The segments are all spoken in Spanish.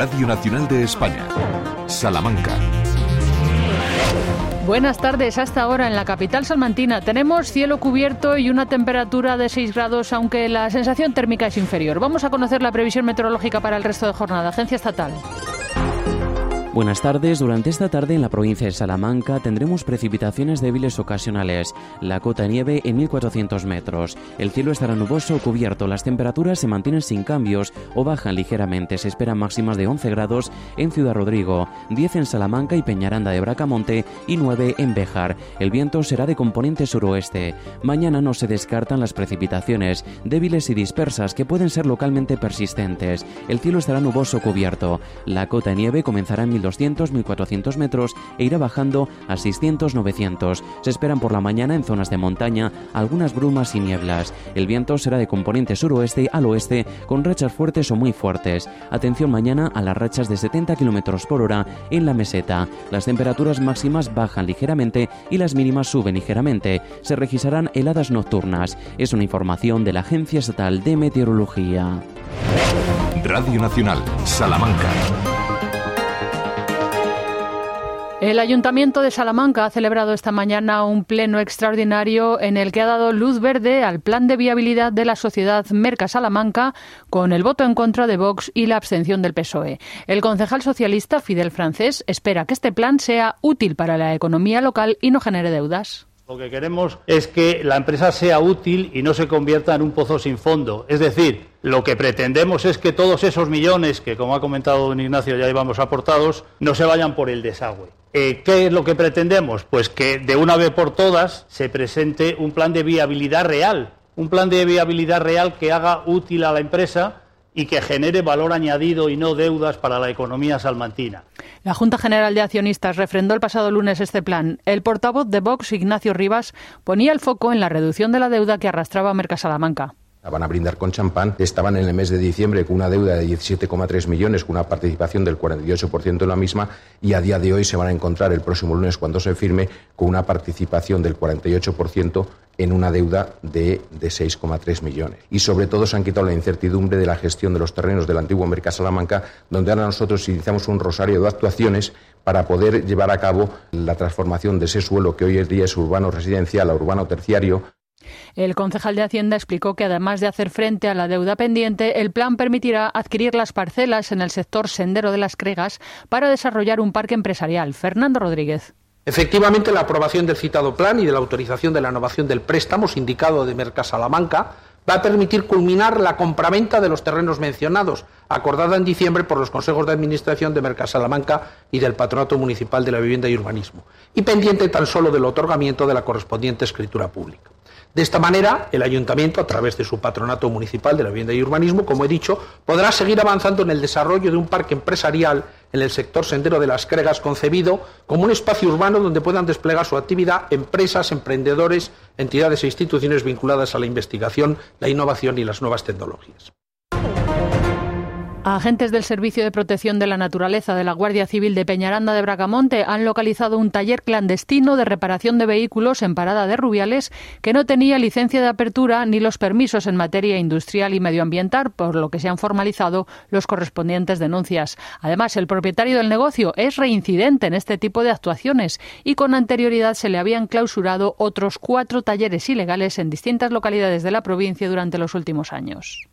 Radio Nacional de España. Salamanca. Buenas tardes. Hasta ahora en la capital salmantina tenemos cielo cubierto y una temperatura de 6 grados, aunque la sensación térmica es inferior. Vamos a conocer la previsión meteorológica para el resto de jornada. Agencia Estatal. Buenas tardes. Durante esta tarde en la provincia de Salamanca tendremos precipitaciones débiles ocasionales. La cota de nieve en 1400 metros. El cielo estará nuboso o cubierto. Las temperaturas se mantienen sin cambios o bajan ligeramente. Se esperan máximas de 11 grados en Ciudad Rodrigo, 10 en Salamanca y Peñaranda de Bracamonte y 9 en Béjar. El viento será de componente suroeste. Mañana no se descartan las precipitaciones débiles y dispersas que pueden ser localmente persistentes. El cielo estará nuboso o cubierto. La cota de nieve comenzará en 1200-1400 metros e irá bajando a 600-900. Se esperan por la mañana en zonas de montaña algunas brumas y nieblas. El viento será de componente suroeste al oeste con rachas fuertes o muy fuertes. Atención mañana a las rachas de 70 km por hora en la meseta. Las temperaturas máximas bajan ligeramente y las mínimas suben ligeramente. Se registrarán heladas nocturnas. Es una información de la Agencia Estatal de Meteorología. Radio Nacional, Salamanca. El Ayuntamiento de Salamanca ha celebrado esta mañana un pleno extraordinario en el que ha dado luz verde al plan de viabilidad de la sociedad Merca Salamanca con el voto en contra de Vox y la abstención del PSOE. El concejal socialista Fidel Francés espera que este plan sea útil para la economía local y no genere deudas. Lo que queremos es que la empresa sea útil y no se convierta en un pozo sin fondo. Es decir, lo que pretendemos es que todos esos millones que, como ha comentado don Ignacio, ya llevamos aportados, no se vayan por el desagüe. Eh, ¿Qué es lo que pretendemos? Pues que de una vez por todas se presente un plan de viabilidad real, un plan de viabilidad real que haga útil a la empresa y que genere valor añadido y no deudas para la economía salmantina. La Junta General de Accionistas refrendó el pasado lunes este plan. El portavoz de Vox, Ignacio Rivas, ponía el foco en la reducción de la deuda que arrastraba Mercasalamanca. Van a brindar con champán. Estaban en el mes de diciembre con una deuda de 17,3 millones, con una participación del 48% en la misma, y a día de hoy se van a encontrar el próximo lunes, cuando se firme, con una participación del 48% en una deuda de, de 6,3 millones. Y sobre todo se han quitado la incertidumbre de la gestión de los terrenos del antiguo Mercado Salamanca, donde ahora nosotros iniciamos un rosario de actuaciones para poder llevar a cabo la transformación de ese suelo que hoy en día es urbano residencial a urbano terciario el concejal de Hacienda explicó que además de hacer frente a la deuda pendiente, el plan permitirá adquirir las parcelas en el sector sendero de las Cregas para desarrollar un parque empresarial. Fernando Rodríguez. Efectivamente, la aprobación del citado plan y de la autorización de la innovación del préstamo sindicado de Mercasalamanca va a permitir culminar la compraventa de los terrenos mencionados, acordada en diciembre por los consejos de administración de Mercasalamanca y del Patronato Municipal de la Vivienda y Urbanismo, y pendiente tan solo del otorgamiento de la correspondiente escritura pública. De esta manera, el ayuntamiento, a través de su patronato municipal de la vivienda y urbanismo, como he dicho, podrá seguir avanzando en el desarrollo de un parque empresarial en el sector sendero de las Cregas concebido como un espacio urbano donde puedan desplegar su actividad empresas, emprendedores, entidades e instituciones vinculadas a la investigación, la innovación y las nuevas tecnologías. Agentes del Servicio de Protección de la Naturaleza de la Guardia Civil de Peñaranda de Bracamonte han localizado un taller clandestino de reparación de vehículos en Parada de Rubiales que no tenía licencia de apertura ni los permisos en materia industrial y medioambiental, por lo que se han formalizado los correspondientes denuncias. Además, el propietario del negocio es reincidente en este tipo de actuaciones y con anterioridad se le habían clausurado otros cuatro talleres ilegales en distintas localidades de la provincia durante los últimos años.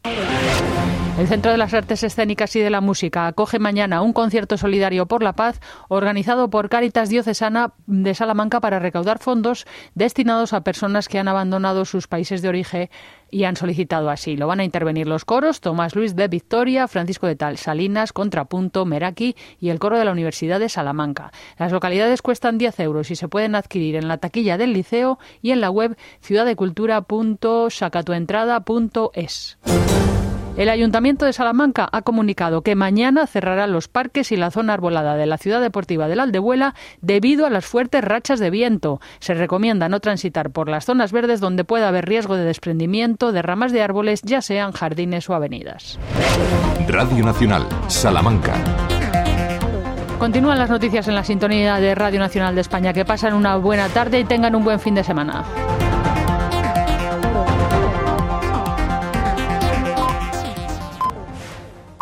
El Centro de las Artes Escénicas y de la Música acoge mañana un concierto solidario por la paz organizado por Cáritas Diocesana de Salamanca para recaudar fondos destinados a personas que han abandonado sus países de origen y han solicitado asilo. Van a intervenir los coros Tomás Luis de Victoria, Francisco de Tal, Salinas, Contrapunto, Meraki y el coro de la Universidad de Salamanca. Las localidades cuestan 10 euros y se pueden adquirir en la taquilla del liceo y en la web ciudaddecultura.sacatuentrada.es. El Ayuntamiento de Salamanca ha comunicado que mañana cerrará los parques y la zona arbolada de la ciudad deportiva del Aldehuela debido a las fuertes rachas de viento. Se recomienda no transitar por las zonas verdes donde pueda haber riesgo de desprendimiento de ramas de árboles, ya sean jardines o avenidas. Radio Nacional, Salamanca. Continúan las noticias en la sintonía de Radio Nacional de España. Que pasen una buena tarde y tengan un buen fin de semana.